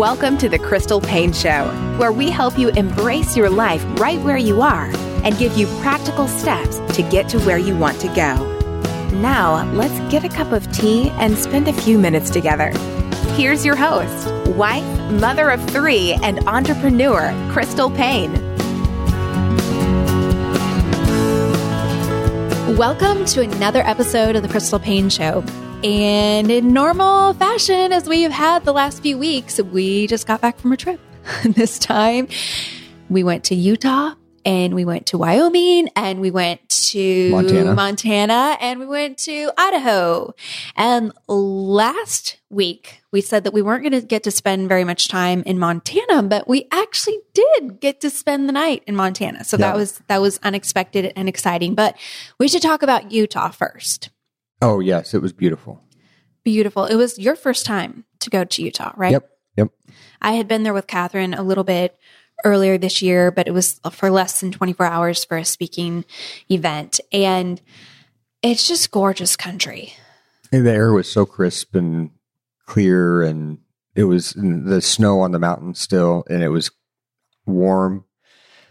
Welcome to the Crystal Paine Show, where we help you embrace your life right where you are and give you practical steps to get to where you want to go. Now, let's get a cup of tea and spend a few minutes together. Here's your host, wife, mother of three, and entrepreneur, Crystal Paine. Welcome to another episode of the Crystal Paine Show. And in normal fashion, as we have had the last few weeks, we just got back from a trip. this time, we went to Utah and we went to Wyoming and we went to Montana. Montana and we went to Idaho. And last week, we said that we weren't going to get to spend very much time in Montana, but we actually did get to spend the night in Montana. So Yeah. that was that was unexpected and exciting. But we should talk about Utah first. Oh yes, it was beautiful. Beautiful. It was your first time to go to Utah, right? Yep. Yep. I had been there with Catherine a little bit earlier this year, but it was for less than 24 hours for a speaking event. And it's just gorgeous country. And the air was so crisp and clear, and it was the snow on the mountain still, and it was warm.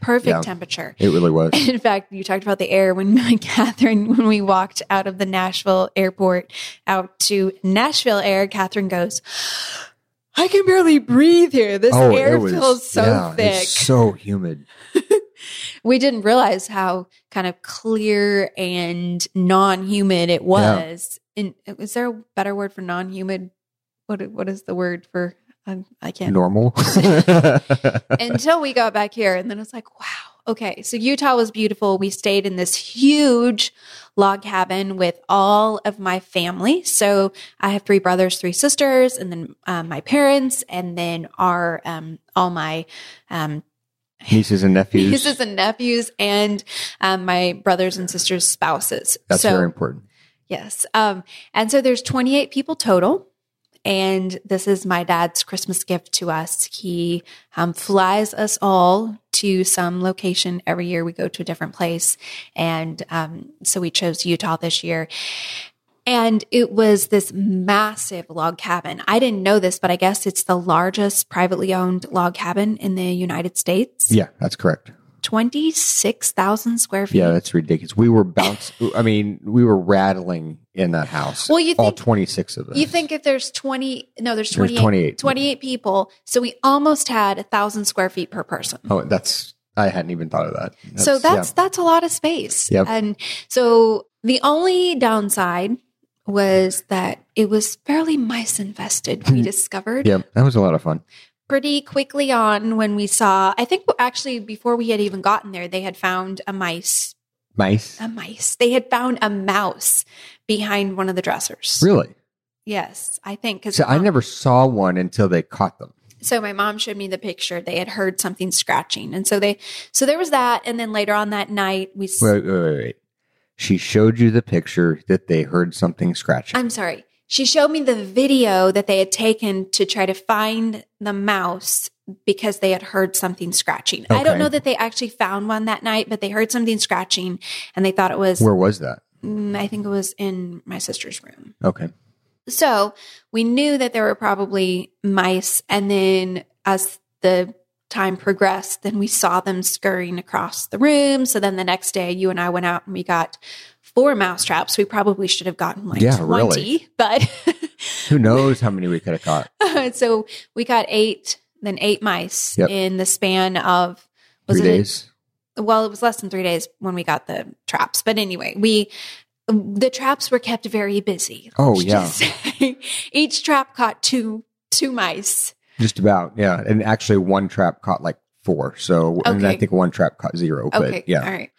Perfect Yeah. temperature. It really was. In fact, you talked about the air when Catherine, when we walked out of the Nashville airport out to Nashville air, Catherine goes, I can barely breathe here. This oh, air was feels so yeah, thick. It's so humid. we didn't realize how kind of clear and non-humid it was. And is there a better word for non-humid? What what is the word for? I, I can't. Normal. Until we got back here, and then it's like, wow. Okay, so Utah was beautiful. We stayed in this huge log cabin with all of my family. So I have three brothers, three sisters, and then um, my parents, and then our um, all my um, Nieces and nephews. nieces and nephews and um, my brothers and sisters' spouses. That's so, very important. Yes. Um, and so there's 28 people total. And this is my dad's Christmas gift to us. He um, flies us all to some location every year. We go to a different place. And um, so we chose Utah this year. And it was this massive log cabin. I didn't know this, but I guess it's the largest privately owned log cabin in the United States. Yeah, that's correct. 26,000 square feet. Yeah, that's ridiculous. We were bounce. I mean, we were rattling in that house. Well, you all twenty six of us. You think if there's 20, no, there's There's 28, 28. 28 people. So we almost had a thousand square feet per person. Oh, that's. I hadn't even thought of that. so that's, yeah. that's a lot of space. Yep. And so the only downside was that it was fairly mice infested, we discovered Yeah, that was a lot of fun. Pretty quickly on when we saw, I think actually before we had even gotten there, they had found a mice, Mice. a mice. They had found a mouse behind one of the dressers. Really? Yes, I think. Cause So I never saw one until they caught them. So my mom showed me the picture. They had heard something scratching. And so they, so there was that. And then later on that night, we, Wait, wait, wait, wait. She showed you the picture that they heard something scratching. I'm sorry. She showed me the video that they had taken to try to find the mouse because they had heard something scratching. I don't know that they actually found one that night, but they heard something scratching and they thought it was, Where was that? mm, I think it was in my sister's room. Okay. So we knew that there were probably mice. And then as the time progressed, then we saw them scurrying across the room. So then the next day, you and I went out and we got four mouse traps. We probably should have gotten like Yeah, 20, really. but Who knows how many we could have caught? so we got eight, then eight mice Yep. in the span of was Three it days. well, it was less than three days when we got the traps. But anyway, we the traps were kept very busy. Oh, yeah. Each trap caught two two mice. Just about, yeah. And actually, one trap caught like four. So, and I think one trap caught zero. Okay, But yeah, all right.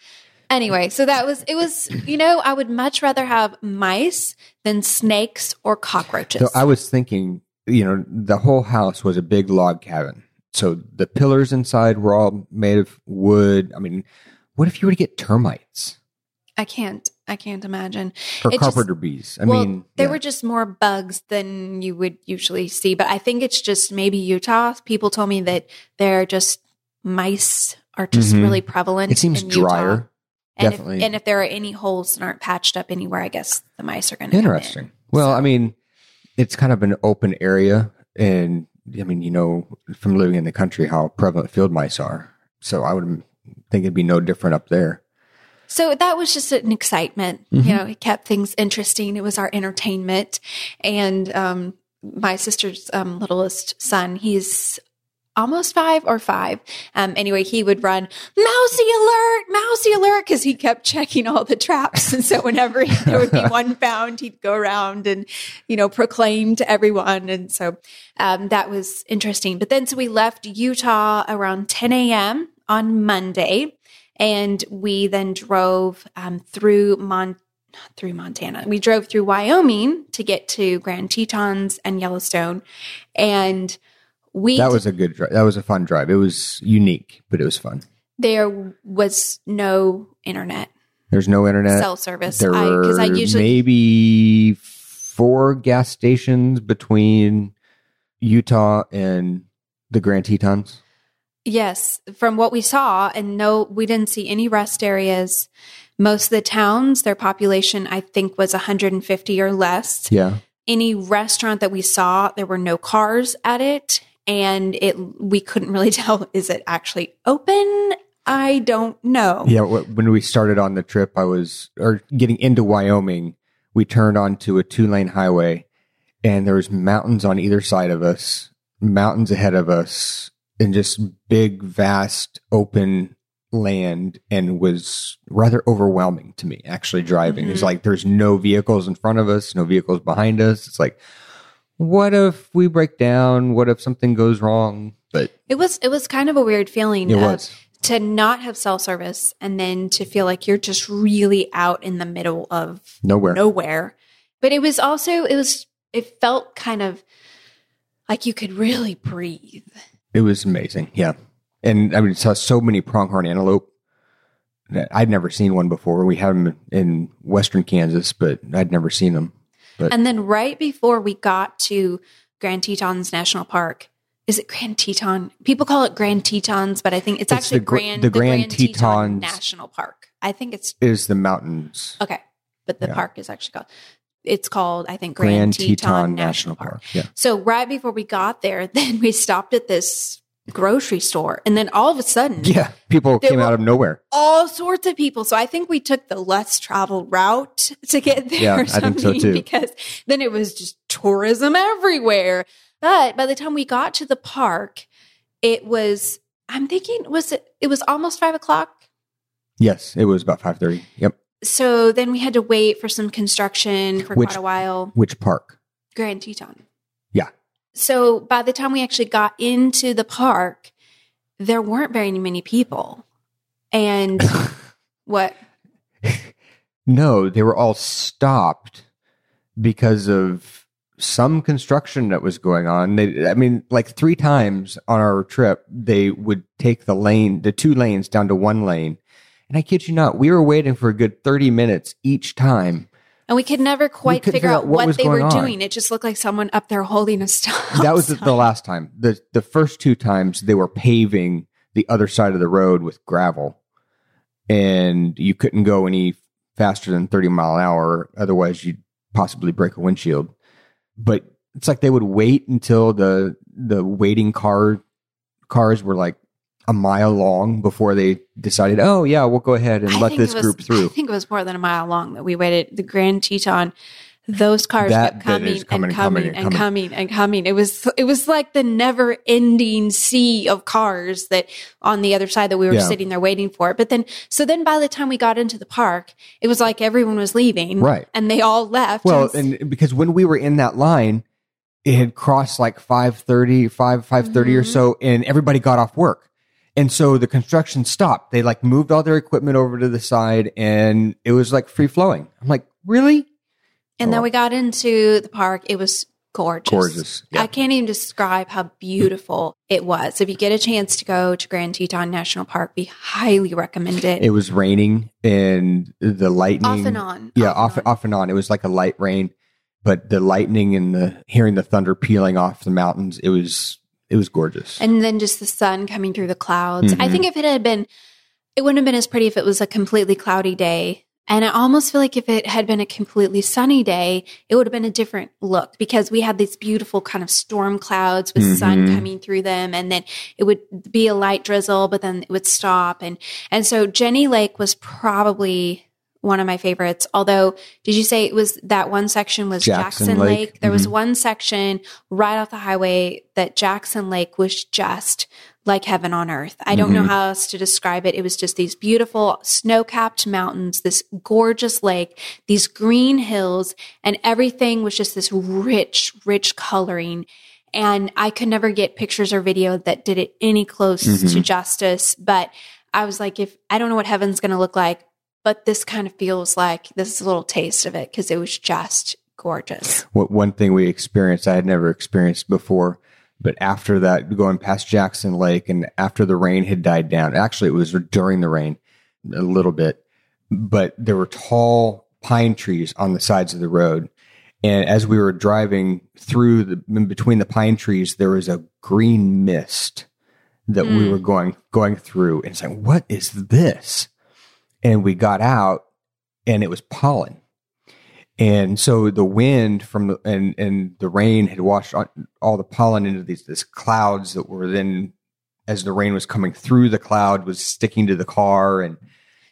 Anyway, so that was it. Was you know I would much rather have mice than snakes or cockroaches. So I was thinking, you know, the whole house was a big log cabin. So the pillars inside were all made of wood. I mean, what if you were to get termites I can't. I can't imagine. or It just- carpenter bees? I well, mean, there yeah. were just more bugs than you would usually see, but I think it's just maybe Utah. People told me that there are just mice are just Mhm. really prevalent. it seems in Utah. And definitely. If, and if there are any holes that aren't patched up anywhere, I guess the mice are going to. Be interesting. Well, I mean, it's kind of an open area, and I mean, you know, from living in the country, how prevalent field mice are. So I would think it'd be no different up there. So that was just an excitement. Mhm. You know, it kept things interesting. It was our entertainment. And um, my sister's um, littlest son, he's almost five or five. Um, anyway, he would run, mousy alert, mousy alert, because he kept checking all the traps. And so whenever there would be one found, he'd go around and, you know, proclaim to everyone. And so um, that was interesting. But then, so we left Utah around 10 a.m. on Monday and we then drove um, through Mon not through Montana. We drove through Wyoming to get to Grand Tetons and Yellowstone, and we That was a good drive. That was a fun drive. It was unique, but it was fun. there was no internet There's no internet. cell service. There I were I usually maybe four gas stations between Utah and the Grand Tetons. yes from what we saw, and no, we didn't see any rest areas. Most of the towns, their population, I think, was 150 or less. Yeah. any restaurant that we saw, there were no cars at it, and it we couldn't really tell is it actually open. I don't know. Yeah. When we started on the trip, I was, or getting into Wyoming, we turned onto a two lane highway and there was mountains on either side of us, mountains ahead of us, and just big, vast, open land and was rather overwhelming to me actually driving. It's Mhm. like there's no vehicles in front of us, no vehicles behind us. It's like, what if we break down? What if something goes wrong? But It was it was kind of a weird feeling it of- was. to not have cell service and then to feel like you're just really out in the middle of Nowhere. nowhere. But it was also it was it felt kind of like you could really breathe. It was amazing. Yeah. And I mean, saw so many pronghorn antelope. that I'd never seen one before. We have them in western Kansas, but I'd never seen them. And then right before we got to Grand Tetons National Park, is it Grand Teton? People call it Grand Tetons, but I think it's, It's actually the Grand the the Grand Teton National Park. I think it's is the mountains okay, but the Yeah. park is actually called. It's called I think Grand, Grand, Teton, Teton, National Park. Yeah. So right before we got there, then we stopped at this grocery store, and then all of a sudden, Yeah. People came out of nowhere. all sorts of people. So I think we took the less traveled route to get there Yeah, I think so too. because then it was just tourism everywhere. But by the time we got to the park, it was, I'm thinking, was it, it was almost five o'clock. Yes. It was about 5.30. Yep. So then we had to wait for some construction for Which- quite a while. Which park? Grand Teton. Yeah. So by the time we actually got into the park, there weren't very many people. And what? No, they were all stopped because of some construction that was going on. They, I mean, like three times on our trip, they would take the lane, the two lanes down to one lane. And I kid you not, we were waiting for a good 30 minutes each time. And we could never quite couldn't figure figure out what what, they were on. doing. It just looked like someone up there holding a stop. That was the, the last time. The, the first two times they were paving the other side of the road with gravel and you couldn't go any faster than 30 mile an hour. Otherwise you'd possibly break a windshield. But it's like they would wait until the, the waiting car cars were like a mile long before they decided, oh yeah, we'll go ahead and I let this was- group through. I think it was more than a mile long that we waited. The Grand Teton, those cars That kept bit coming, is coming and and coming coming and and coming and coming. It was it was like the never ending sea of cars that on the other side that we were Yeah. sitting there waiting for. But then so then by the time we got into the park, it was like everyone was leaving, Right. And they all left. Well, And- and because when we were in that line, it had crossed like 530, 5, 530 or Mhm. so, and everybody got off work. And so the construction stopped. They like moved all their equipment over to the side and it was like free flowing. I'm like, really? And then Oh. we got into the park. It was gorgeous. Gorgeous, yeah. I can't even describe how beautiful it was. If you get a chance to go to Grand Teton National Park, we highly recommend it. It was raining and the lightning. off and on. Yeah, and off, on. off and on. It was like a light rain, but the lightning and the hearing the thunder peeling off the mountains, it was, it was gorgeous. And then just the sun coming through the clouds. I Mhm. think if it had been, it wouldn't have been as pretty if it was a completely cloudy day. And I almost feel like if it had been a completely sunny day, it would have been a different look because we had these beautiful kind of storm clouds with sun Mhm. coming through them. And then it would be a light drizzle, but then it would stop. And, and so Jenny Lake was probably one of my favorites. Although, did you say it was that one section was Jackson Jackson, Lake? Lake? There was Mhm. one section right off the highway that Jackson Lake was just like heaven on earth. I don't know Mhm. how else to describe it. It was just these beautiful snow capped mountains, this gorgeous lake, these green hills, and everything was just this rich, rich coloring. And I could never get pictures or video that did it any close to Mhm. justice. But I was like, if I don't know what heaven's going to look like, but this kind of feels like this is a little taste of it because it was just gorgeous. what one thing we experienced I had never experienced before. But after that, going past Jackson Lake and after the rain had died down, actually it was during the rain a little bit, but there were tall pine trees on the sides of the road. And as we were driving through the between the pine trees, there was a green mist that we Mm. were going going through. And it's like, what is this? And we got out and it was pollen. And so the wind from the and and the rain had washed all the pollen into these this clouds that were then as the rain was coming through the cloud was sticking to the car and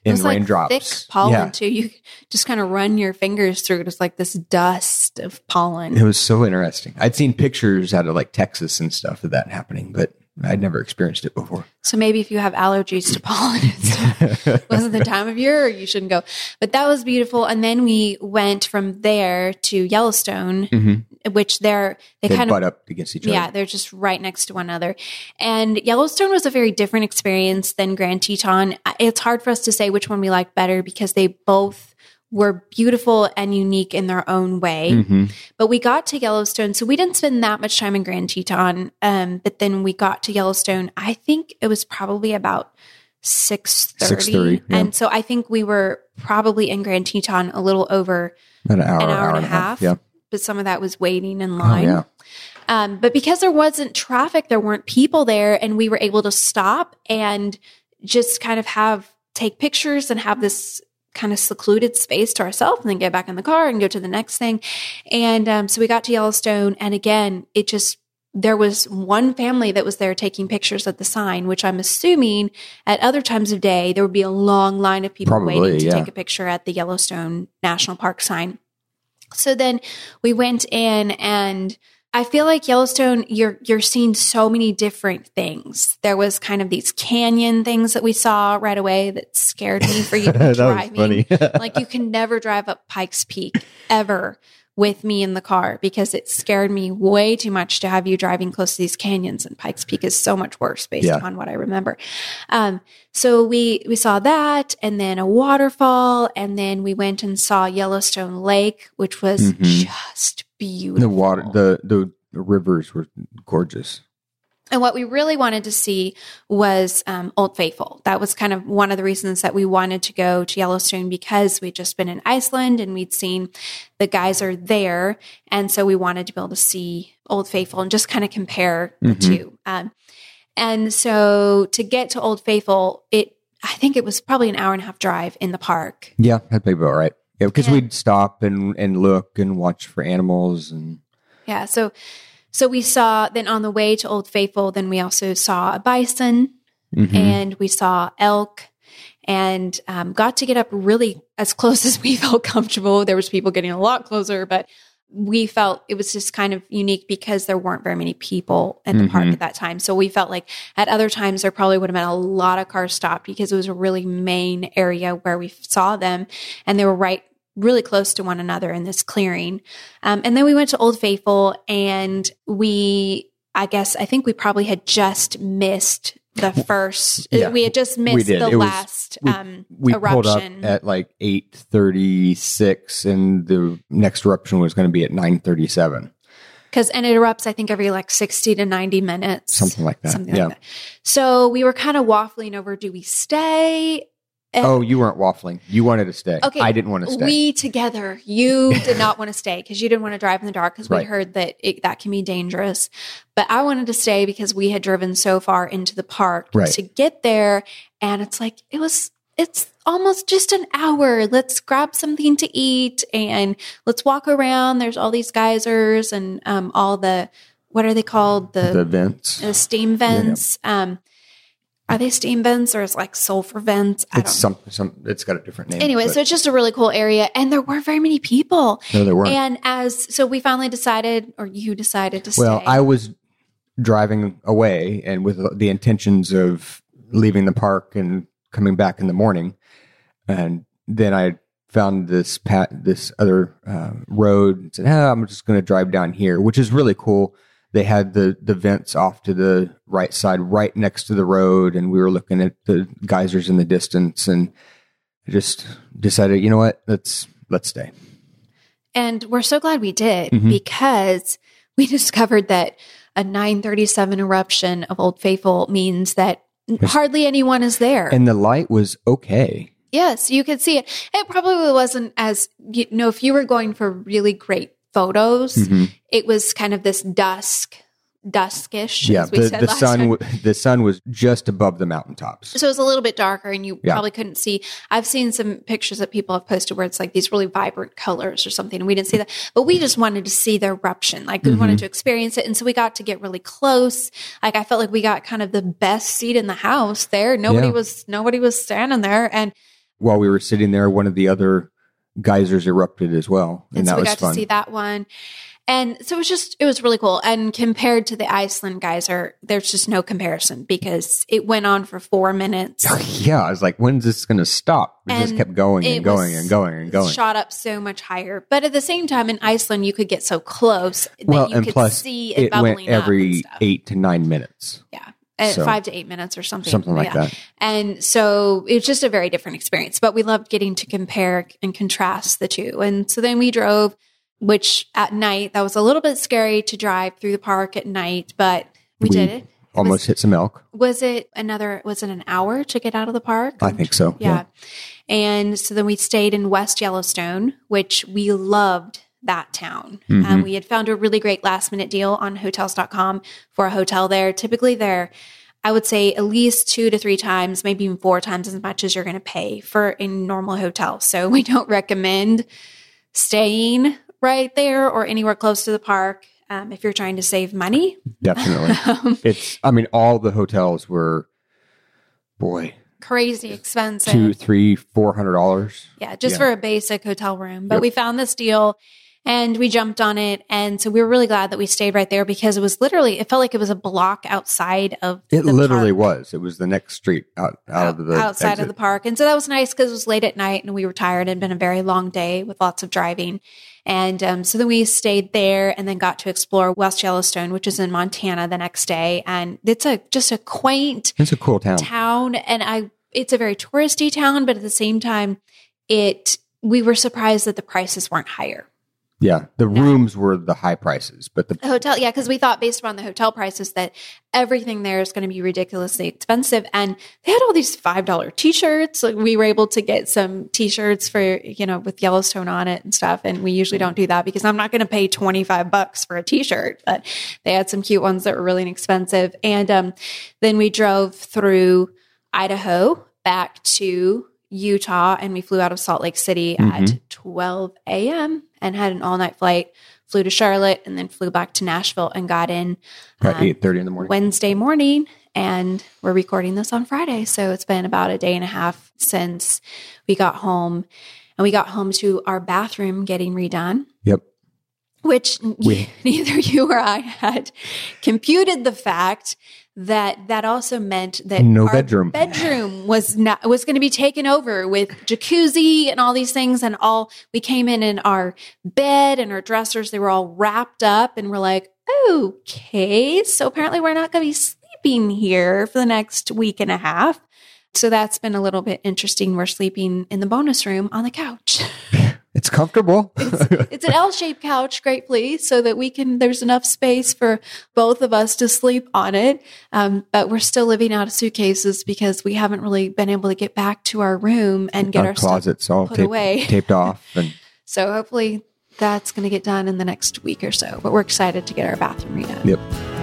in like raindrops. thick pollen yeah. too. You just kind of run your fingers through it. It's like this dust of pollen. It was so interesting. I'd seen pictures out of like Texas and stuff of that happening, but I'd never experienced it before. So maybe if you have allergies to pollen, it wasn't the time of year, you shouldn't go. But that was beautiful. And then we went from there to Yellowstone, Mhm. which they're they They kind butt of up against each other. yeah, they're just right next to one another. And Yellowstone was a very different experience than Grand Teton. It's hard for us to say which one we like better because they both were beautiful and unique in their own way. Mhm. But we got to Yellowstone, so we didn't spend that much time in Grand Teton. Um, but then we got to Yellowstone. I think it was probably about six thirty, 6:30, yeah. and so I think we were probably in Grand Teton a little over an hour, an hour, and a half. Yeah. But some of that was waiting in Oh, line. yeah. Um, but because there wasn't traffic, there weren't people there, and we were able to stop and just kind of have take pictures and have this kind of secluded space to ourselves, and then get back in the car and go to the next thing. And um, so we got to Yellowstone, and again, it just there was one family that was there taking pictures at the sign, which I'm assuming at other times of day there would be a long line of people Probably, waiting to yeah. take a picture at the Yellowstone National Park sign. So then we went in and I feel like Yellowstone, you're you're seeing so many different things. There was kind of these canyon things that we saw right away that scared me for you to be was driving. funny. like you can never drive up Pikes Peak ever with me in the car because it scared me way too much to have you driving close to these canyons and Pikes Peak is so much worse based Yeah. upon what I remember. Um, so we we saw that and then a waterfall and then we went and saw Yellowstone Lake, which was Mhm. just beautiful. The water, the the rivers were gorgeous. And what we really wanted to see was um, Old Faithful. That was kind of one of the reasons that we wanted to go to Yellowstone because we'd just been in Iceland and we'd seen the geyser there. And so we wanted to be able to see Old Faithful and just kind of compare the Mhm. two. Um, and so to get to Old Faithful, it I think it was probably an hour and a half drive in the park. Yeah, that'd be about right. Yeah, because Yeah. we'd stop and and look and watch for animals and Yeah. So so we saw then on the way to Old Faithful, then we also saw a bison Mhm. and we saw elk and um, got to get up really as close as we felt comfortable. There was people getting a lot closer, but we felt it was just kind of unique because there weren't very many people at the park Mhm. at that time. So we felt like at other times there probably would have been a lot of cars stopped because it was a really main area where we saw them and they were right really close to one another in this clearing. Um, and then we went to Old Faithful and we, I guess, I think we probably had just missed the first, Yeah, we had just missed the It was- last we- um, we eruption. at like eight thirty six, and the next eruption was going to be at nine thirty seven, Cause, and it erupts, I think, every like 60 to 90 minutes. something like that. Something yeah. like that. So we were kind of waffling over do we stay? And Oh, you weren't waffling. You wanted to stay. Okay, I didn't want to stay. We together, you did not want to stay because you didn't want to drive in the dark because we heard that it, that can be dangerous. But I wanted to stay because we had driven so far into the park Right. to get there, and it's like it was. It's almost just an hour. Let's grab something to eat and let's walk around. There's all these geysers and um, all the what are they called? the vents. uh, steam vents. Um, are they steam vents or is it like sulfur vents? I It's some some. It's got a different name. Anyway, but- so it's just a really cool area, and there weren't very many people. no, there weren't. And as so, we finally decided, or you decided to Well, stay. I was driving away and with the intentions of leaving the park and coming back in the morning, and then I found this pat this other uh, road and said, "Ah, "I'm just going to drive down here," which is really cool. They had the the vents off to the right side, right next to the road, and we were looking at the geysers in the distance, and I just decided, you know what, let's let's stay. and we're so glad we did Mhm. because we discovered that a 937 eruption of Old Faithful means that hardly anyone is there. And the light was okay. Yes, you could see it. It probably wasn't as you know if you were going for really great photos, Mhm. it was kind of this dusk, duskish. Yeah, the, said the sun w- the sun was just above the mountaintops. So it was a little bit darker, and you Yeah. probably couldn't see. I've seen some pictures that people have posted where it's like these really vibrant colors or something, and we didn't see that. But we just wanted to see the eruption, like we Mm-hmm. wanted to experience it, and so we got to get really close. Like I felt like we got kind of the best seat in the house there. Nobody Yeah. was nobody was standing there, and While we were sitting there, one of the other geysers erupted as well, and, and so we was got fun. to see that one. And so it was just, it was really cool. And compared to the Iceland geyser, there's just no comparison because it went on for four minutes. yeah, I was like, when's this going to stop? It just kept going and going and going and going. It shot up so much higher. But at the same time, in Iceland, you could get so close that well, you and could plus, see it, it bubbling went up and every eight to nine minutes, Yeah. At So- five to eight minutes or something. something like Yeah. that. And so it was just a very different experience, but we loved getting to compare and contrast the two. And so then we drove, which at night, that was a little bit scary to drive through the park at night, but we, We did it. Almost hit some elk. Was it another, was it an hour to get out of the park? I think so. Yeah. And so then we stayed in West Yellowstone, which we loved that town. Mm-hmm. Um, we had found a really great last minute deal on hotels.com for a hotel there. Typically, there, I would say at least two to three times, maybe even four times as much as you're going to pay for a normal hotel. So we don't recommend staying right there or anywhere close to the park um, if you're trying to save money. Definitely. Um, it's. I mean, all the hotels were, boy, crazy expensive. two, three, four hundred dollars. Yeah, just Yeah. for a basic hotel room. But Yep. we found this deal and we jumped on it. And so we were really glad that we stayed right there because it was literally, it felt like it was a block outside of It literally park. was. It was the next street out out of the outside exit. of the park. And so that was nice because it was late at night and we were tired. It had been a very long day with lots of driving. And um, so then we stayed there and then got to explore West Yellowstone, which is in Montana the next day. And it's a just a quaint It's a cool town. town and I it's a very touristy town, but at the same time, it we were surprised that the prices weren't higher. Yeah, the rooms were the high prices, but the hotel, yeah, because we thought based upon the hotel prices that everything there is going to be ridiculously expensive. And they had all these $5 t shirts. Like we were able to get some t shirts for, you know, with Yellowstone on it and stuff. And we usually don't do that because I'm not going to pay 25 bucks for a t shirt, but they had some cute ones that were really inexpensive. And um, then we drove through Idaho back to Utah and we flew out of Salt Lake City at 12 a.m. and had an all night flight. Flew to Charlotte and then flew back to Nashville and got in at um, eight thirty in the morning. Wednesday morning. And we're recording this on Friday. So it's been about a day and a half since we got home. And we got home to our bathroom getting redone yep. which We- neither you or I had computed the fact that that also meant that No our bedroom. bedroom was not was going to be taken over with jacuzzi and all these things and all we came in in our bed and our dressers they were all wrapped up and we're like okay so apparently we're not going to be sleeping here for the next week and a half. So that's been a little bit interesting. We're sleeping in the bonus room on the couch It's comfortable. it's an L-shaped couch, gratefully, so that we can. There's enough space for both of us to sleep on it. Um, but we're still living out of suitcases because we haven't really been able to get back to our room and get Our our closets all put taped, away. taped off, and So hopefully that's going to get done in the next week or so. But we're excited to get our bathroom redone. yep.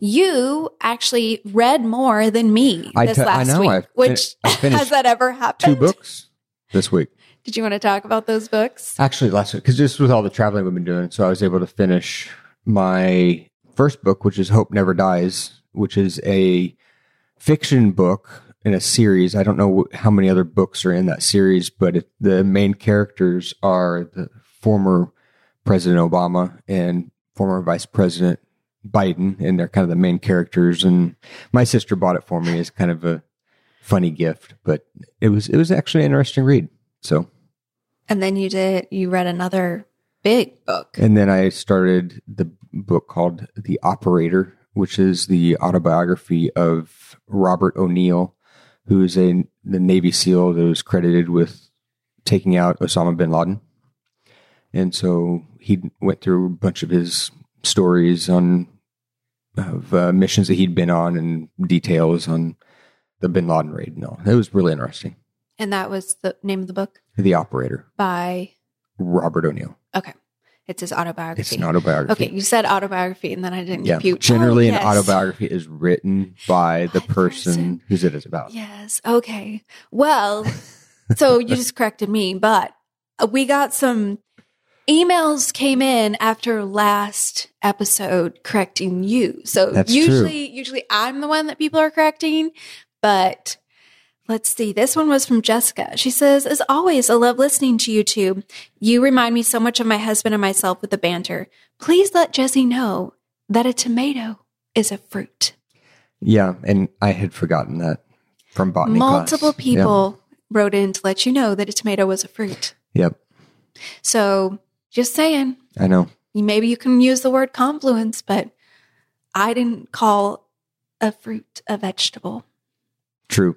You actually read more than me I this te- I last know, week, I fin- which has that ever happened? Two books this week. Did you want to talk about those books? Actually, last week because just with all the traveling we've been doing, so I was able to finish my first book, which is Hope Never Dies, which is a fiction book in a series. I don't know how many other books are in that series, but it, the main characters are the former President Obama and former Vice President Biden, and they're kind of the main characters. And my sister bought it for me as kind of a funny gift, but it was it was actually an interesting read. So. And then you did. You read another big book. And then I started the book called The Operator, which is the autobiography of Robert O'Neill, who is a the Navy SEAL that was credited with taking out Osama bin Laden. And so he went through a bunch of his stories on of uh, missions that he'd been on and details on the bin Laden raid and all. It was really interesting. And that was the name of the book The Operator, by, Robert O'Neill. okay. It's his autobiography. It's an autobiography. Okay, you said autobiography and then I didn't Yeah. compute. Generally, Oh, an autobiography is written by the By the person, person. whose it is about. Yes. Okay. Well, so you just corrected me, but we got some emails came in after last episode correcting you. So That's usually, usually I'm the one that people are correcting, but let's see. This one was from Jessica. She says, as always, I love listening to you two. You remind me so much of my husband and myself with the banter. Please let Jesse know that a tomato is a fruit. Yeah, and I had forgotten that from botany class. Multiple Yeah. people wrote in to let you know that a tomato was a fruit. Yep, So just saying, I know. maybe you can use the word confluence, but I didn't call a fruit a vegetable. True.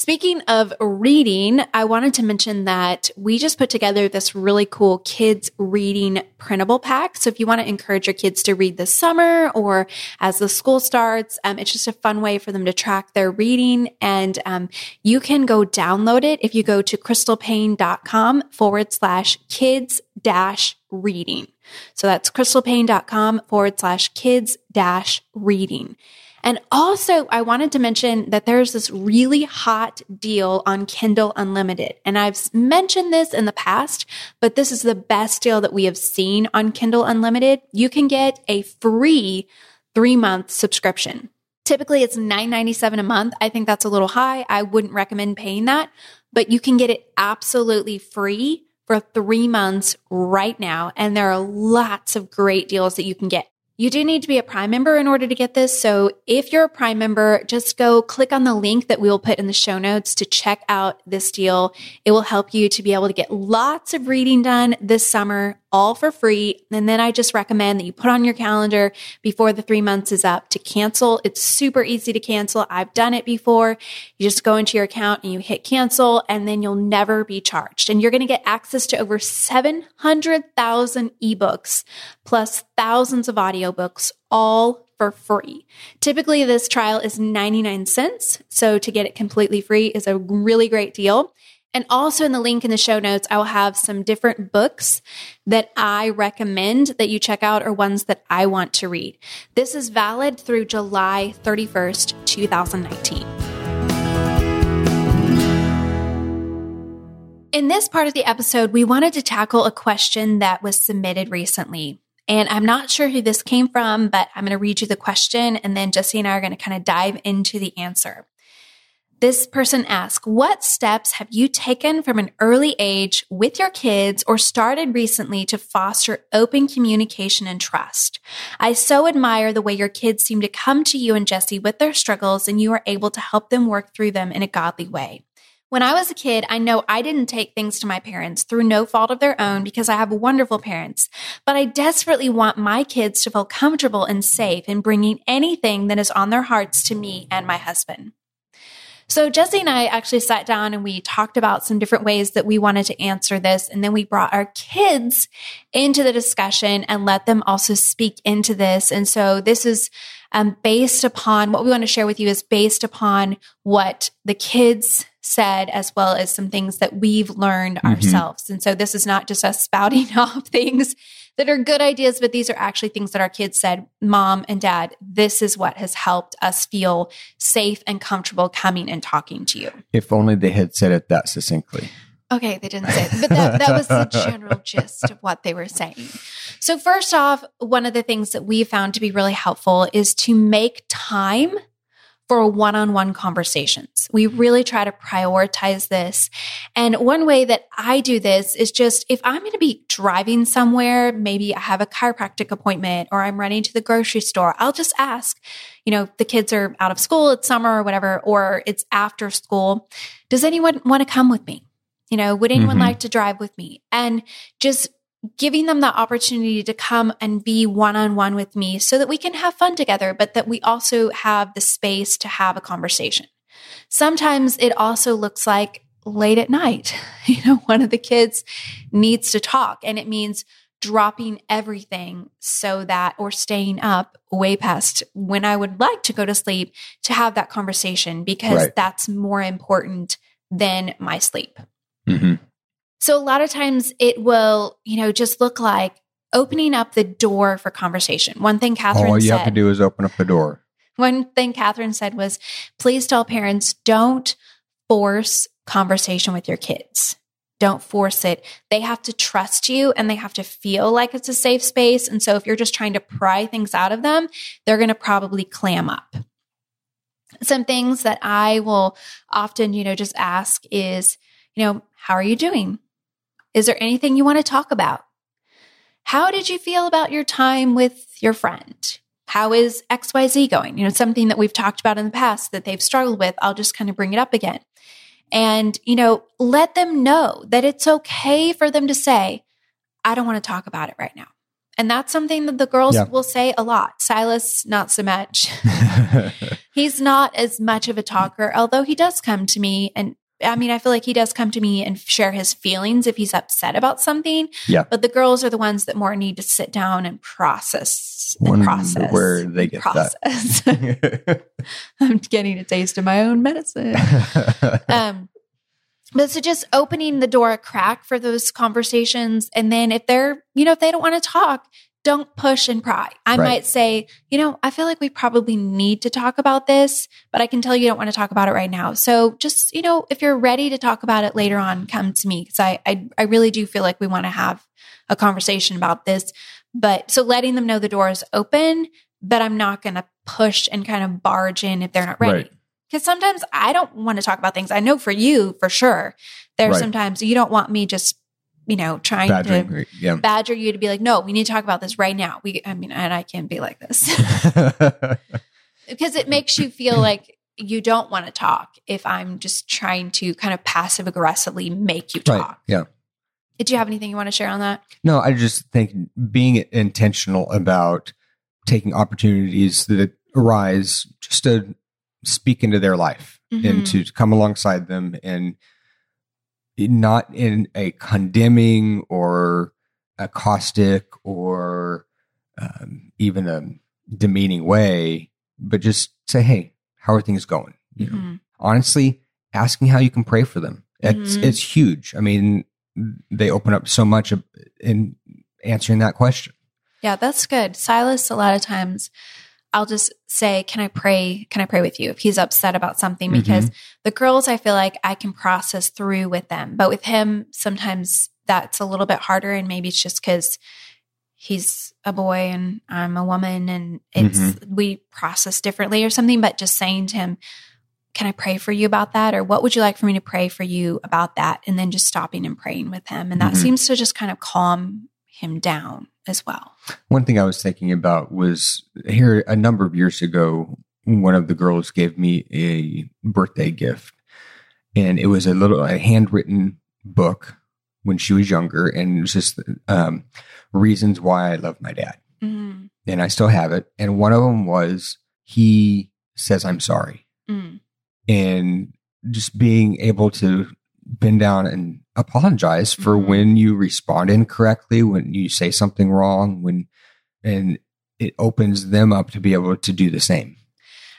Speaking of reading, I wanted to mention that we just put together this really cool kids reading printable pack. So if you want to encourage your kids to read this summer or as the school starts, um, it's just a fun way for them to track their reading. And um, you can go download it if you go to crystalpaine.com forward slash kids dash reading. So that's crystalpaine.com forward slash kids dash reading. And also, I wanted to mention that there's this really hot deal on Kindle Unlimited. And I've mentioned this in the past, but this is the best deal that we have seen on Kindle Unlimited. You can get a free three month subscription. Typically it's $9.97 a month. I think that's a little high. I wouldn't recommend paying that, but you can get it absolutely free for three months right now. And there are lots of great deals that you can get. You do need to be a Prime member in order to get this. So if you're a Prime member, just go click on the link that we will put in the show notes to check out this deal. It will help you to be able to get lots of reading done this summer all for free. And then I just recommend that you put on your calendar before the three months is up to cancel. It's super easy to cancel. I've done it before. You just go into your account and you hit cancel and then you'll never be charged. And you're going to get access to over 700,000 ebooks plus thousands of audiobooks all for free. Typically, this trial is 99 cents. So to get it completely free is a really great deal. And also in the link in the show notes, I will have some different books that I recommend that you check out or ones that I want to read. This is valid through July 31st, 2019. In this part of the episode, we wanted to tackle a question that was submitted recently. And I'm not sure who this came from, but I'm going to read you the question and then Jesse and I are going to kind of dive into the answer. This person asks, what steps have you taken from an early age with your kids or started recently to foster open communication and trust? I so admire the way your kids seem to come to you and Jesse with their struggles and you are able to help them work through them in a godly way. When I was a kid, I know I didn't take things to my parents through no fault of their own because I have wonderful parents, but I desperately want my kids to feel comfortable and safe in bringing anything that is on their hearts to me and my husband. So Jesse and I actually sat down and we talked about some different ways that we wanted to answer this. And then we brought our kids into the discussion and let them also speak into this. And so this is um, based upon what we want to share with you is based upon what the kids said, as well as some things that we've learned mm-hmm. ourselves. And so this is not just us spouting off things that are good ideas, but these are actually things that our kids said, Mom and Dad, this is what has helped us feel safe and comfortable coming and talking to you. If only they had said it that succinctly. Okay, they didn't say it, but that, that was the general gist of what they were saying. So, first off, one of the things that we found to be really helpful is to make time for one on one conversations. We really try to prioritize this. And one way that I do this is just if I'm going to be driving somewhere, maybe I have a chiropractic appointment or I'm running to the grocery store, I'll just ask, you know, the kids are out of school, it's summer or whatever, or it's after school. Does anyone want to come with me? You know, would anyone mm-hmm. like to drive with me? And just giving them the opportunity to come and be one on one with me so that we can have fun together, but that we also have the space to have a conversation. Sometimes it also looks like late at night. You know, one of the kids needs to talk, and it means dropping everything so that, or staying up way past when I would like to go to sleep to have that conversation because right. that's more important than my sleep. Mm-hmm. So a lot of times it will, you know, just look like opening up the door for conversation. One thing Catherine All you said, have to do is open up the door. One thing Catherine said was, please tell parents don't force conversation with your kids. Don't force it. They have to trust you and they have to feel like it's a safe space. And so if you're just trying to pry things out of them, they're going to probably clam up. Some things that I will often, you know, just ask is, you know, how are you doing? Is there anything you want to talk about? How did you feel about your time with your friend? How is XYZ going? You know, something that we've talked about in the past that they've struggled with. I'll just kind of bring it up again. And, you know, let them know that it's okay for them to say, I don't want to talk about it right now. And that's something that the girls yeah. will say a lot. Silas, not so much. He's not as much of a talker, although he does come to me and I mean, I feel like he does come to me and share his feelings if he's upset about something. Yeah. But the girls are the ones that more need to sit down and process and process. Where they get process. that. I'm getting a taste of my own medicine. um, but so just opening the door a crack for those conversations. And then if they're, you know, if they don't want to talk, don't push and pry. I right. might say, you know, I feel like we probably need to talk about this, but I can tell you don't want to talk about it right now. So just, you know, if you're ready to talk about it later on, come to me because I, I, I really do feel like we want to have a conversation about this. But so letting them know the door is open, but I'm not going to push and kind of barge in if they're not ready. Right. Because sometimes I don't want to talk about things. I know for you, for sure, there's right. sometimes you don't want me just you know, trying Badgering, to yeah. badger you to be like, no, we need to talk about this right now. We, I mean, and I can't be like this because it makes you feel like you don't want to talk if I'm just trying to kind of passive aggressively make you talk. Right. Yeah. Did you have anything you want to share on that? No, I just think being intentional about taking opportunities that arise just to speak into their life Mm-hmm. and to come alongside them and not in a condemning or a caustic or um, even a demeaning way, but just say, "Hey, how are things going?" You know, Mhm. honestly, asking how you can pray for them. It's Mhm. it's huge. I mean, they open up so much in answering that question. Yeah, that's good. Silas, a lot of times I'll just say, Can I pray? Can I pray with you if he's upset about something? Because the girls, I feel like I can process through with them. But with him, sometimes that's a little bit harder. And maybe it's just because he's a boy and I'm a woman and it's, we process differently or something. But just saying to him, can I pray for you about that? Or what would you like for me to pray for you about that? And then just stopping and praying with him. And that Mhm. seems to just kind of calm him down as well. One thing I was thinking about was here a number of years ago, one of the girls gave me a birthday gift, and it was a little a handwritten book when she was younger, and it was just um, reasons why I love my dad, Mm-hmm. and I still have it. And one of them was he says I'm sorry, Mm. and just being able to bend down and apologize for Mhm. when you respond incorrectly, when you say something wrong, when and it opens them up to be able to do the same.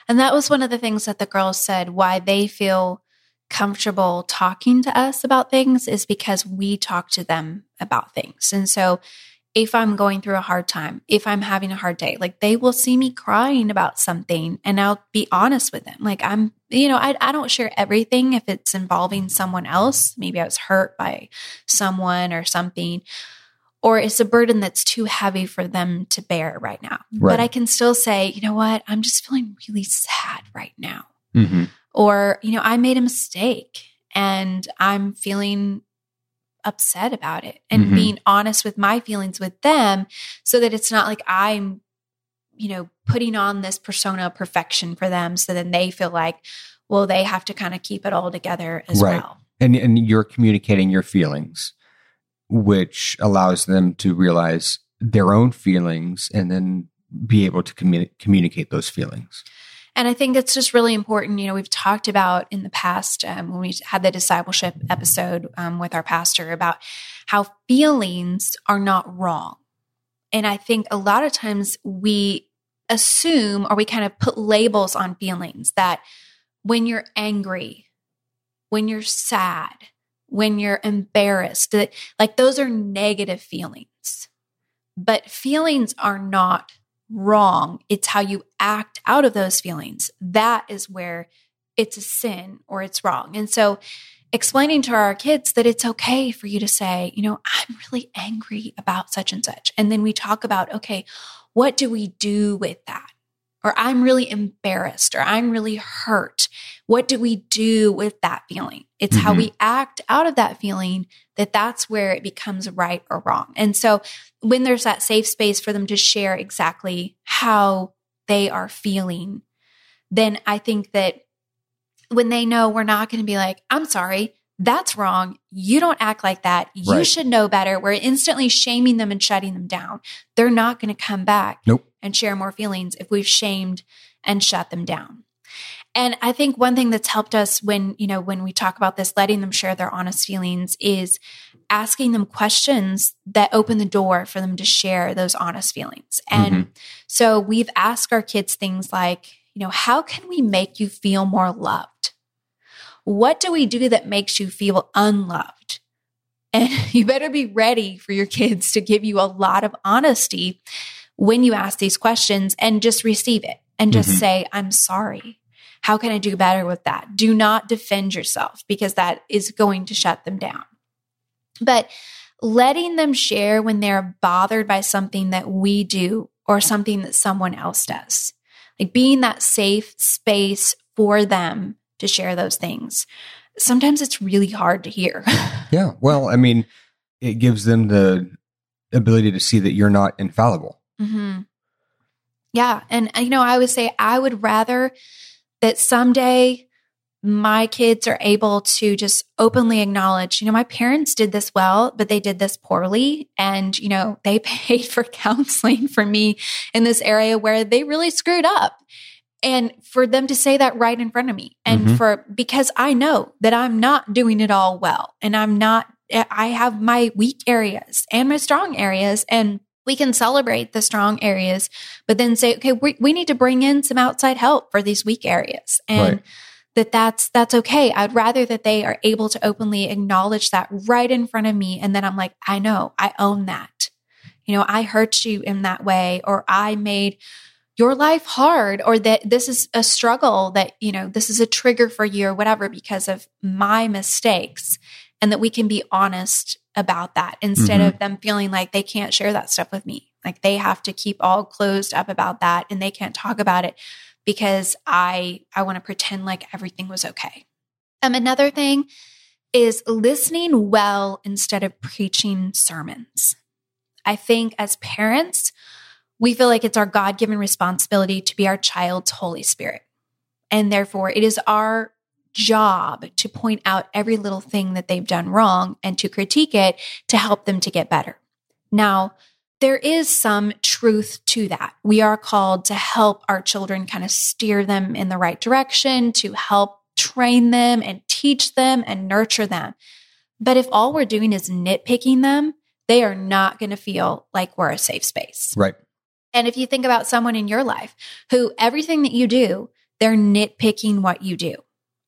And that was one of the things that the girls said why they feel comfortable talking to us about things is because we talk to them about things. And so if I'm going through a hard time, if I'm having a hard day, like they will see me crying about something and I'll be honest with them. Like I'm, you know, I, I don't share everything if it's involving someone else. Maybe I was hurt by someone or something, or it's a burden that's too heavy for them to bear right now. Right. But I can still say, you know what? I'm just feeling really sad right now Mm-hmm. or you know i made a mistake and i'm feeling upset about it and Mhm. being honest with my feelings with them so that it's not like i'm you know putting on this persona of perfection for them so then they feel like well they have to kind of keep it all together as Right. well And and you're communicating your feelings, which allows them to realize their own feelings and then be able to communi- communicate those feelings. And I think it's just really important. You know, we've talked about in the past um, when we had the discipleship episode um, with our pastor about how feelings are not wrong. And I think a lot of times we assume or we kind of put labels on feelings that when you're angry, when you're sad, when you're embarrassed, that like those are negative feelings. But feelings are not wrong. It's how you act out of those feelings. That is where it's a sin or it's wrong. And so explaining to our kids that it's okay for you to say, you know, I'm really angry about such and such. And then we talk about, okay, what do we do with that? Or I'm really embarrassed or I'm really hurt. What do we do with that feeling? It's how Mhm. we act out of that feeling that that's where it becomes right or wrong. And so when there's that safe space for them to share exactly how they are feeling, then I think that when they know we're not going to be like, I'm sorry, that's wrong. You don't act like that. You Right. should know better. We're instantly shaming them and shutting them down. They're not going to come back Nope. and share more feelings if we've shamed and shut them down. And I think one thing that's helped us when, you know, when we talk about this, letting them share their honest feelings is asking them questions that open the door for them to share those honest feelings. And mm-hmm. so we've asked our kids things like, you know, how can we make you feel more loved? What do we do that makes you feel unloved? And you better be ready for your kids to give you a lot of honesty when you ask these questions and just receive it and just Mhm. say, I'm sorry. How can I do better with that? Do not defend yourself because that is going to shut them down. But letting them share when they're bothered by something that we do or something that someone else does, like being that safe space for them to share those things. Sometimes it's really hard to hear. Yeah. Well, I mean, it gives them the ability to see that you're not infallible. hmm Yeah. And, you know, I would say I would rather that someday my kids are able to just openly acknowledge, you know, my parents did this well, but they did this poorly. And, you know, they paid for counseling for me in this area where they really screwed up. And for them to say that right in front of me and Mhm. for, because I know that I'm not doing it all well and I'm not, I have my weak areas and my strong areas and we can celebrate the strong areas, but then say, okay, we, we need to bring in some outside help for these weak areas. And Right. that that's that's okay. I'd rather that they are able to openly acknowledge that right in front of me and then I'm like, I know, I own that. You know, I hurt you in that way or I made your life hard or that this is a struggle that, you know, this is a trigger for you or whatever because of my mistakes and that we can be honest about that instead Mhm. of them feeling like they can't share that stuff with me. Like they have to keep all closed up about that and they can't talk about it because I I want to pretend like everything was okay. Um another thing is listening well instead of preaching sermons. I think as parents, we feel like it's our God-given responsibility to be our child's Holy Spirit. And therefore, it is our job to point out every little thing that they've done wrong and to critique it to help them to get better. Now, there is some truth to that. We are called to help our children kind of steer them in the right direction, to help train them and teach them and nurture them. But if all we're doing is nitpicking them, they are not going to feel like we're a safe space. Right. And if you think about someone in your life who everything that you do, they're nitpicking what you do.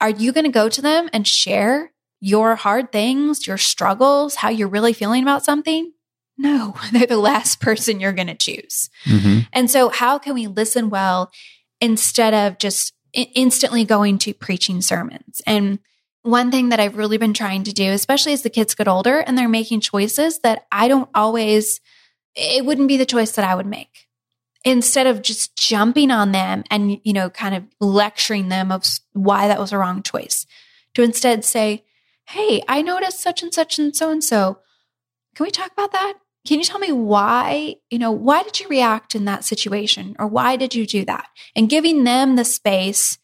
Are you going to go to them and share your hard things, your struggles, how you're really feeling about something? No, they're the last person you're going to choose. Mm-hmm. And so, how can we listen well instead of just instantly going to preaching sermons? And one thing that I've really been trying to do, especially as the kids get older and they're making choices that I don't always, it wouldn't be the choice that I would make. Instead of just jumping on them and, you know, kind of lecturing them of why that was a wrong choice, to instead say, Hey, I noticed such and such and so and so. Can we talk about that? Can you tell me why, you know, why did you react in that situation or why did you do that? And giving them the space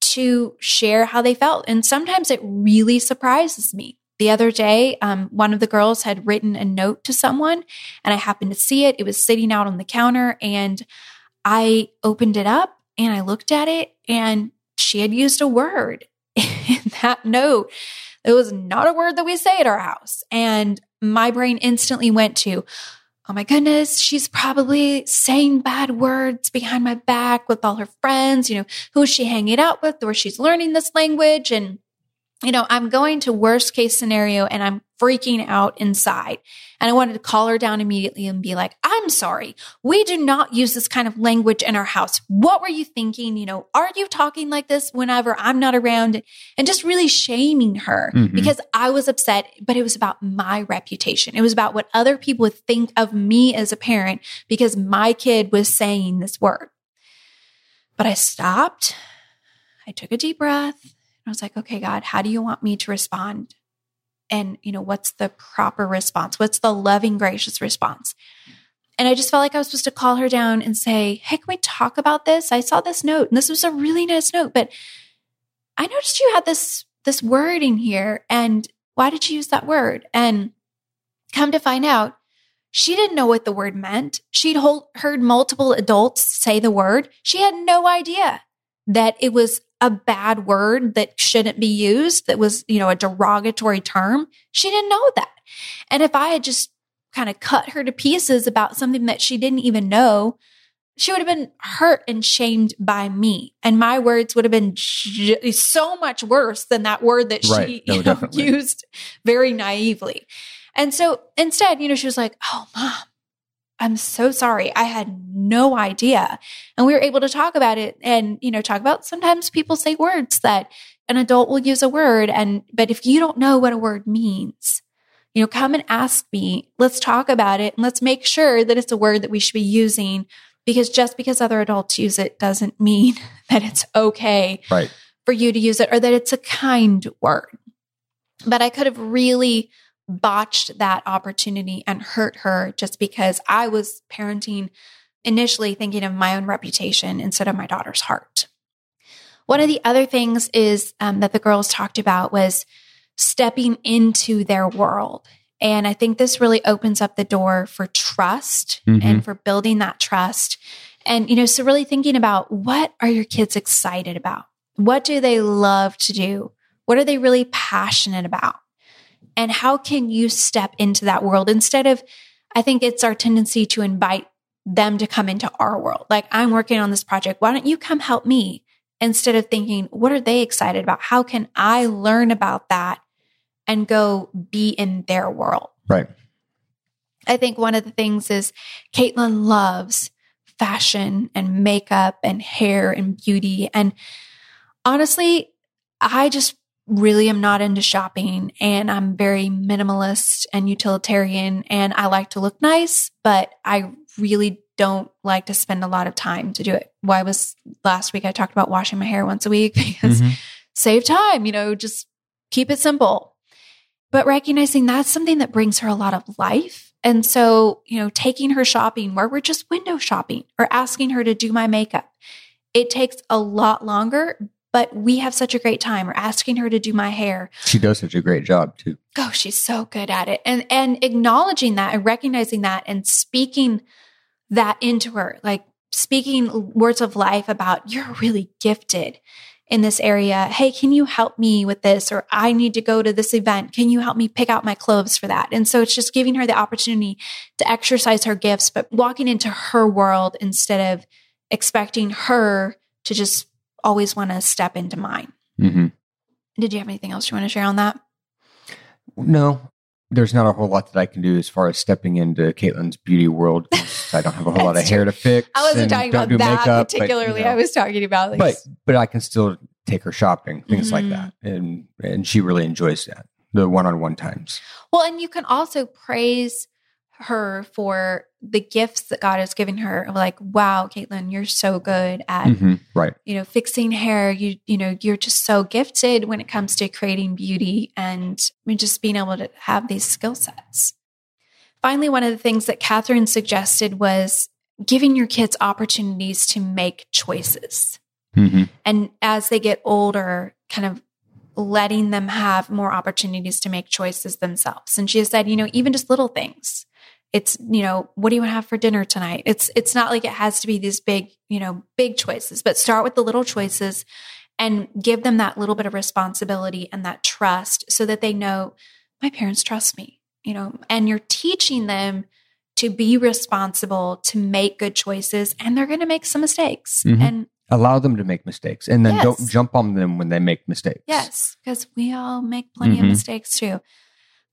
to share how they felt. And sometimes it really surprises me. The other day, um, one of the girls had written a note to someone and I happened to see it. It was sitting out on the counter and I opened it up and I looked at it and she had used a word in that note. It was not a word that we say at our house. And my brain instantly went to, oh my goodness, she's probably saying bad words behind my back with all her friends. You know, who is she hanging out with where she's learning this language? And, you know, I'm going to worst case scenario and I'm freaking out inside. And I wanted to call her down immediately and be like, I'm sorry. We do not use this kind of language in our house. What were you thinking? You know, are you talking like this whenever I'm not around? And just really shaming her Mhm. because I was upset, but it was about my reputation. It was about what other people would think of me as a parent because my kid was saying this word. But I stopped. I took a deep breath. I was like, okay, God, how do you want me to respond? And, you know, what's the proper response? What's the loving, gracious response? And I just felt like I was supposed to call her down and say, Hey, can we talk about this? I saw this note and this was a really nice note, but I noticed you had this this word in here and why did you use that word? And come to find out, she didn't know what the word meant. She'd heard multiple adults say the word. She had no idea that it was a bad word that shouldn't be used, that was, you know, a derogatory term. She didn't know that. And if I had just kind of cut her to pieces about something that she didn't even know, she would have been hurt and shamed by me. And my words would have been j- so much worse than that word that Right. she No, you know, used very naively. And so instead, you know, she was like, Oh, mom, I'm so sorry. I had no idea. And we were able to talk about it and, you know, talk about sometimes people say words that an adult will use a word. And, but if you don't know what a word means, you know, come and ask me. Let's talk about it and let's make sure that it's a word that we should be using because just because other adults use it doesn't mean that it's okay Right. for you to use it or that it's a kind word. But I could have really botched that opportunity and hurt her just because I was parenting initially thinking of my own reputation instead of my daughter's heart. One of the other things is um, that the girls talked about was stepping into their world. And I think this really opens up the door for trust Mhm. and for building that trust. And, you know, so really thinking about what are your kids excited about? What do they love to do? What are they really passionate about? And how can you step into that world instead of, I think it's our tendency to invite them to come into our world. Like, I'm working on this project. Why don't you come help me? Instead of thinking, what are they excited about? How can I learn about that and go be in their world? Right. I think one of the things is Caitlin loves fashion and makeup and hair and beauty. And honestly, I just really am not into shopping and I'm very minimalist and utilitarian and I like to look nice, but I really don't like to spend a lot of time to do it. Why was last week I talked about washing my hair once a week because Mhm. save time, you know, just keep it simple. But recognizing that's something that brings her a lot of life. And so, you know, taking her shopping where we're just window shopping or asking her to do my makeup, it takes a lot longer, but we have such a great time. Or asking her to do my hair. She does such a great job too. Oh, she's so good at it. And and acknowledging that and recognizing that and speaking that into her, like speaking words of life about you're really gifted in this area. Hey, can you help me with this? Or I need to go to this event. Can you help me pick out my clothes for that? And so it's just giving her the opportunity to exercise her gifts, but walking into her world instead of expecting her to just always want to step into mine. hmm Did you have anything else you want to share on that? No, there's not a whole lot that I can do as far as stepping into Caitlin's beauty world. I don't have a whole lot of hair to fix. I wasn't talking about that makeup, but, you particularly. know. I was talking about like but but I can still take her shopping, things like Mhm. that, and and she really enjoys that the one-on-one times. Well, and you can also praise her for the gifts that God has given her. Like, wow, Caitlin, you're so good at, Mhm, Right. you know, fixing hair. You, you know, you're just so gifted when it comes to creating beauty and I mean, just being able to have these skill sets. Finally, one of the things that Catherine suggested was giving your kids opportunities to make choices. hmm and as they get older kind of letting them have more opportunities to make choices themselves and she has said you know even just little things it's you know what do you want to have for dinner tonight it's it's not like it has to be these big you know big choices but start with the little choices and give them that little bit of responsibility and that trust so that they know my parents trust me you know and you're teaching them to be responsible to make good choices and they're going to make some mistakes Mhm. and Allow them to make mistakes, and then don't jump on them when they make mistakes. Yes, because we all make plenty of Mhm. mistakes too.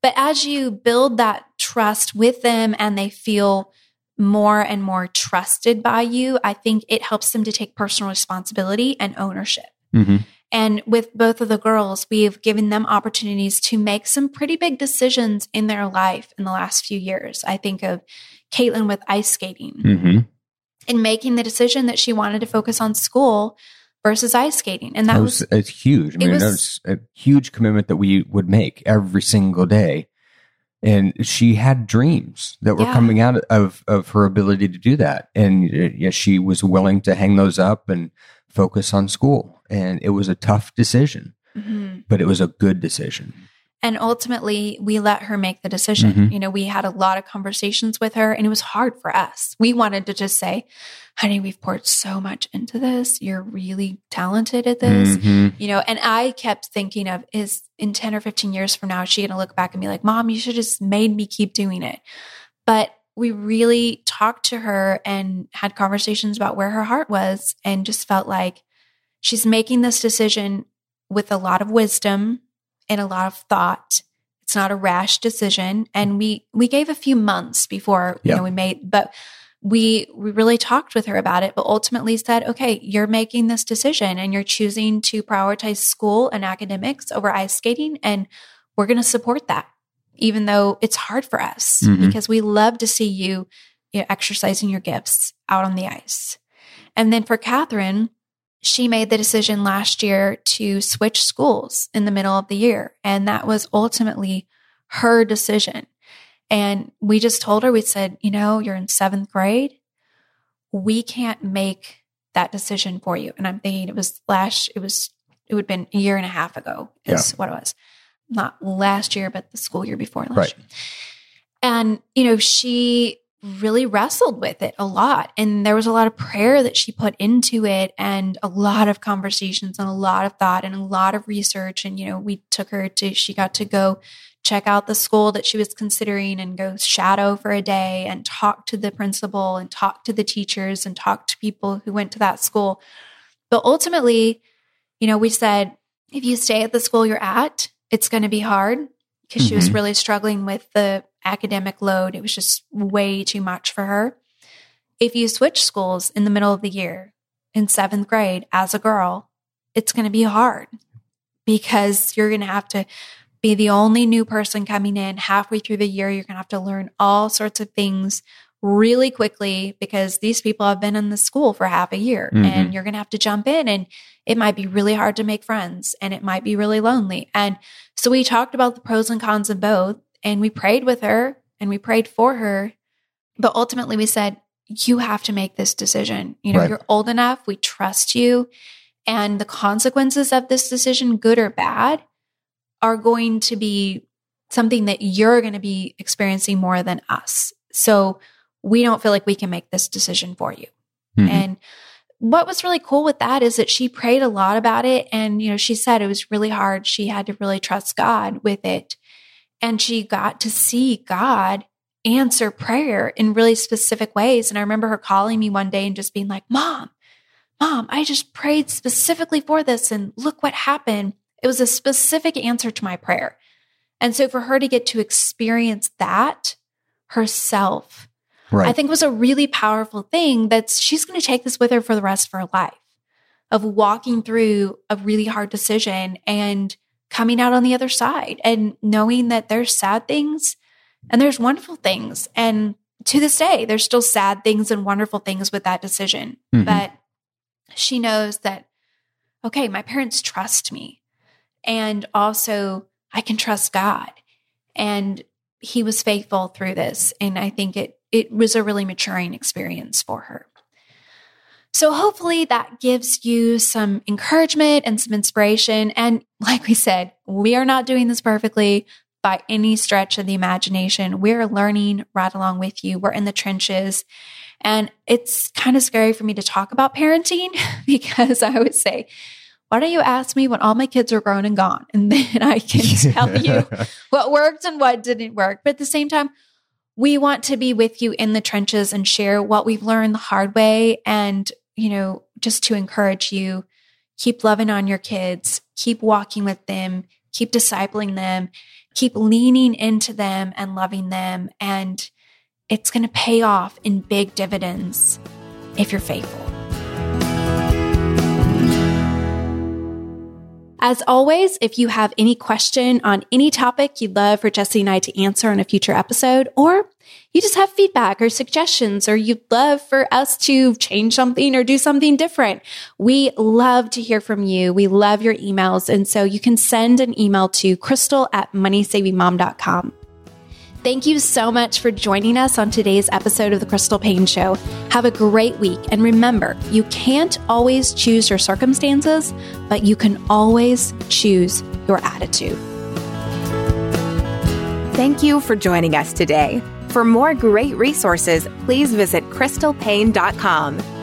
But as you build that trust with them and they feel more and more trusted by you, I think it helps them to take personal responsibility and ownership. hmm And with both of the girls, we've given them opportunities to make some pretty big decisions in their life in the last few years. I think of Caitlin with ice skating hmm and making the decision that she wanted to focus on school versus ice skating. And that That was was it's huge. I it mean, was- that was a huge commitment that we would make every single day. And she had dreams that were Yeah. coming out of of her ability to do that, and uh, yes, she was willing to hang those up and focus on school. And it was a tough decision, Mhm. but it was a good decision. And ultimately, we let her make the decision. Mhm. You know, we had a lot of conversations with her, and it was hard for us. We wanted to just say, honey, we've poured so much into this. You're really talented at this. Mhm. You know, and I kept thinking of is in 10 or 15 years from now, she going to look back and be like, Mom, you should have just made me keep doing it. But we really talked to her and had conversations about where her heart was and just felt like she's making this decision with a lot of wisdom and a lot of thought. It's not a rash decision. And we we gave a few months before you know we made but we we really talked with her about it, but ultimately said, okay, you're making this decision and you're choosing to prioritize school and academics over ice skating, and we're going to support that, even though it's hard for us Mhm. because we love to see you, you know, exercising your gifts out on the ice. And then for Catherine, she made the decision last year to switch schools in the middle of the year, and that was ultimately her decision. And we just told her, we said, you know, you're in seventh grade. We can't make that decision for you. And I'm thinking it was last, it was, it would have been a year and a half ago is Yeah. what it was. Not last year, but the school year before last Right. year. And, you know, she really wrestled with it a lot. And there was a lot of prayer that she put into it and a lot of conversations and a lot of thought and a lot of research. And, you know, we took her to, she got to go check out the school that she was considering and go shadow for a day and talk to the principal and talk to the teachers and talk to people who went to that school. But ultimately, you know, we said, if you stay at the school you're at, it's going to be hard because she was Mhm. really struggling with the academic load. It was just way too much for her. If you switch schools in the middle of the year in seventh grade as a girl, it's going to be hard because you're going to have to be the only new person coming in halfway through the year. You're going to have to learn all sorts of things really quickly because these people have been in the school for half a year Mhm. and you're going to have to jump in and it might be really hard to make friends and it might be really lonely. And so we talked about the pros and cons of both and we prayed with her and we prayed for her. But ultimately we said, you have to make this decision. You know, Right. you're old enough. We trust you. And the consequences of this decision, good or bad, are going to be something that you're going to be experiencing more than us. So we don't feel like we can make this decision for you. Mhm. And what was really cool with that is that she prayed a lot about it. And, you know, she said it was really hard. She had to really trust God with it. And she got to see God answer prayer in really specific ways. And I remember her calling me one day and just being like, Mom, Mom, I just prayed specifically for this. And look what happened. It was a specific answer to my prayer. And so for her to get to experience that herself, right. I think was a really powerful thing that she's going to take this with her for the rest of her life of walking through a really hard decision and coming out on the other side and knowing that there's sad things and there's wonderful things. And to this day there's still sad things and wonderful things with that decision. Mhm. but she knows that okay my parents trust me. And also I can trust God. And he was faithful through this. And I think it it was a really maturing experience for her. So hopefully that gives you some encouragement and some inspiration and like we said, we are not doing this perfectly by any stretch of the imagination. We're learning right along with you. We're in the trenches. And it's kind of scary for me to talk about parenting because I would say, why don't you ask me when all my kids are grown and gone? And then I can tell you what worked and what didn't work. But at the same time, we want to be with you in the trenches and share what we've learned the hard way and, you know, just to encourage you, keep loving on your kids, keep walking with them, keep discipling them, keep leaning into them and loving them. And it's going to pay off in big dividends if you're faithful. As always, if you have any question on any topic you'd love for Jesse and I to answer on a future episode, or you just have feedback or suggestions, or you'd love for us to change something or do something different, we love to hear from you. We love your emails. And so you can send an email to crystal at moneysavingmom.com. Thank you so much for joining us on today's episode of The Crystal Paine Show. Have a great week. And remember, you can't always choose your circumstances, but you can always choose your attitude. Thank you for joining us today. For more great resources, please visit crystalpaine.com.